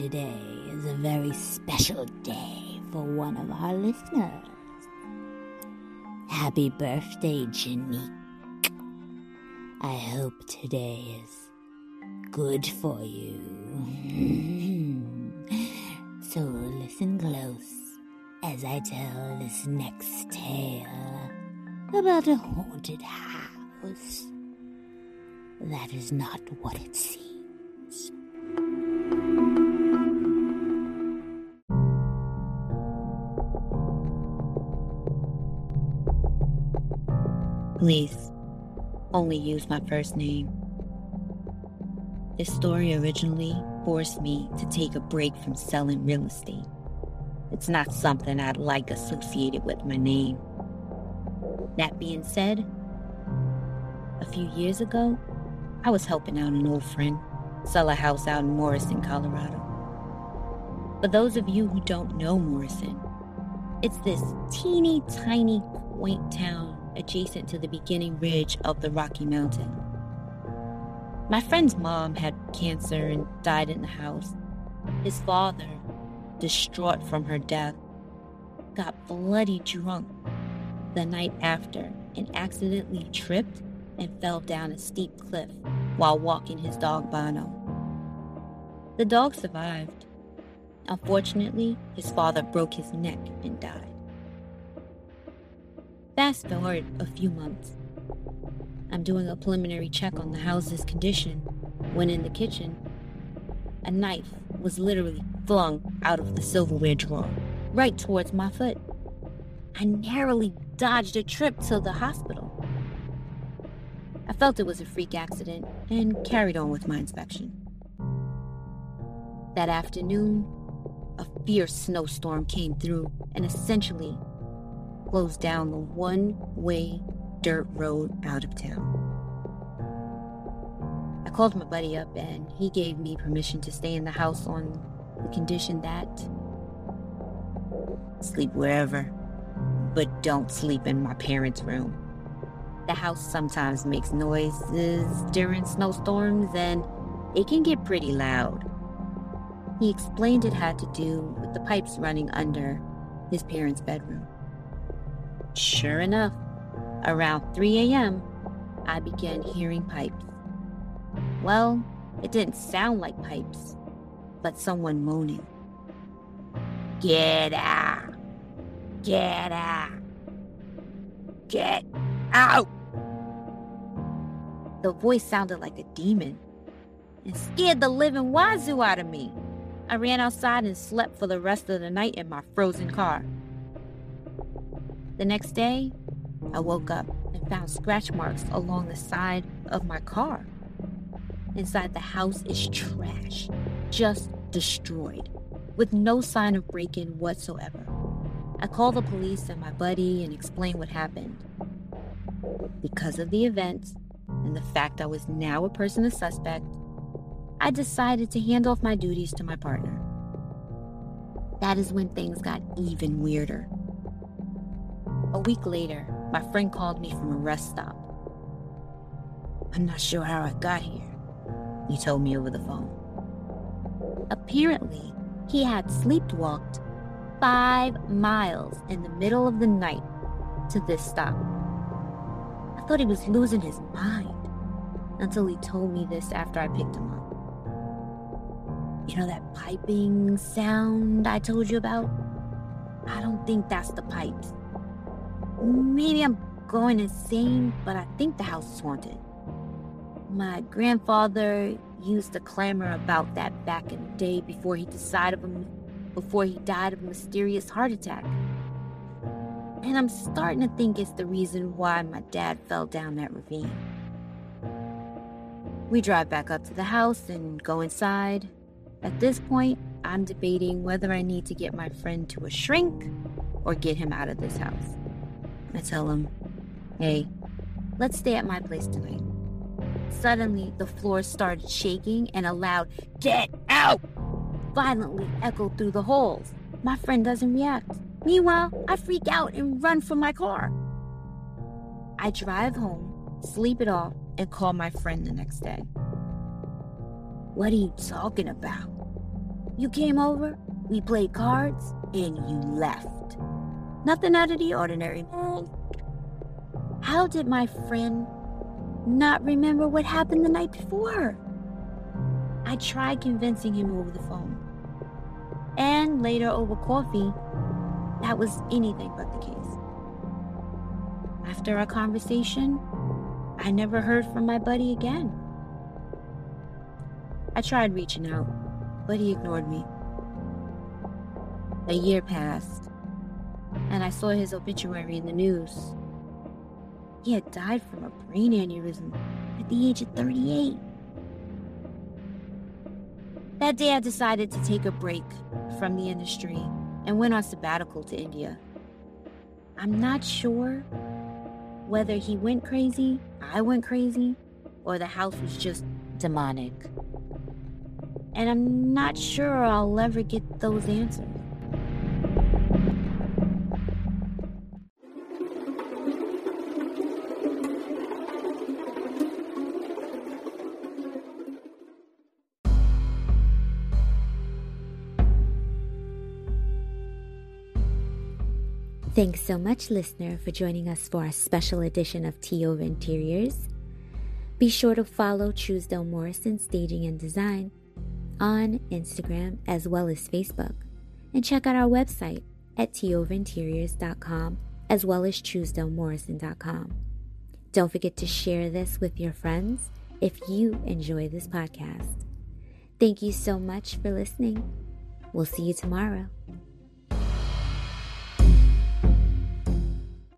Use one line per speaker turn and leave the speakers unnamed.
today is a very special day for one of our listeners. Happy birthday, Janique. I hope today is good for you. so listen close as I tell this next tale about a haunted house that is not what it seems.
Please, only use my first name. This story originally forced me to take a break from selling real estate. It's not something I'd like associated with my name. That being said, a few years ago, I was helping out an old friend sell a house out in Morrison, Colorado. For those of you who don't know Morrison, it's this teeny tiny quaint town adjacent to the beginning ridge of the Rocky Mountain. My friend's mom had cancer and died in the house. His father, distraught from her death, got bloody drunk the night after and accidentally tripped and fell down a steep cliff while walking his dog Bono. The dog survived. Unfortunately, his father broke his neck and died. Forward a few months. I'm doing a preliminary check on the house's condition when in the kitchen, a knife was literally flung out of the silverware drawer right towards my foot. I narrowly dodged a trip to the hospital. I felt it was a freak accident and carried on with my inspection. That afternoon, a fierce snowstorm came through and essentially closed down the one way dirt road out of town. I called my buddy up and he gave me permission to stay in the house on the condition that sleep wherever, but don't sleep in my parents' room. The house sometimes makes noises during snowstorms and it can get pretty loud. He explained it had to do with the pipes running under his parents' bedroom. Sure enough, around 3 a.m., I began hearing pipes. Well, it didn't sound like pipes, but someone moaning. Get out! Get out! Get out! The voice sounded like a demon and scared the living wazoo out of me. I ran outside and slept for the rest of the night in my frozen car. The next day, I woke up and found scratch marks along the side of my car. Inside the house is trash, just destroyed, with no sign of break in whatsoever. I called the police and my buddy and explained what happened. Because of the events and the fact I was now a person of suspect, I decided to hand off my duties to my partner. That is when things got even weirder. A week later, my friend called me from a rest stop. I'm not sure how I got here, he told me over the phone. Apparently, he had sleepwalked five miles in the middle of the night to this stop. I thought he was losing his mind until he told me this after I picked him up. You know that piping sound I told you about? I don't think that's the pipes. Maybe I'm going insane, but I think the house is haunted. My grandfather used to clamor about that back in the day before he decided before he died of a mysterious heart attack. And I'm starting to think it's the reason why my dad fell down that ravine. We drive back up to the house and go inside. At this point, I'm debating whether I need to get my friend to a shrink or get him out of this house. I tell him, hey, let's stay at my place tonight. Suddenly, the floor started shaking and a loud, get out! violently echoed through the halls. My friend doesn't react. Meanwhile, I freak out and run for my car. I drive home, sleep it off, and call my friend the next day. What are you talking about? You came over, we played cards, and you left. Nothing out of the ordinary. How did my friend not remember what happened the night before? I tried convincing him over the phone. And later over coffee, that was anything but the case. After our conversation, I never heard from my buddy again. I tried reaching out, but he ignored me. A year passed, and I saw his obituary in the news. He had died from a brain aneurysm at the age of 38. That day, I decided to take a break from the industry and went on sabbatical to India. I'm not sure whether he went crazy, I went crazy, or the house was just demonic. And I'm not sure I'll ever get those answers.
Thanks so much, listener, for joining us for our special edition of Tov Interiors. Be sure to follow Truesdale Morrison Staging and Design on Instagram as well as Facebook, and check out our website at tovinteriors.com as well as truesdalemorrison.com. Don't forget to share this with your friends if you enjoy this podcast. Thank you so much for listening. We'll see you tomorrow.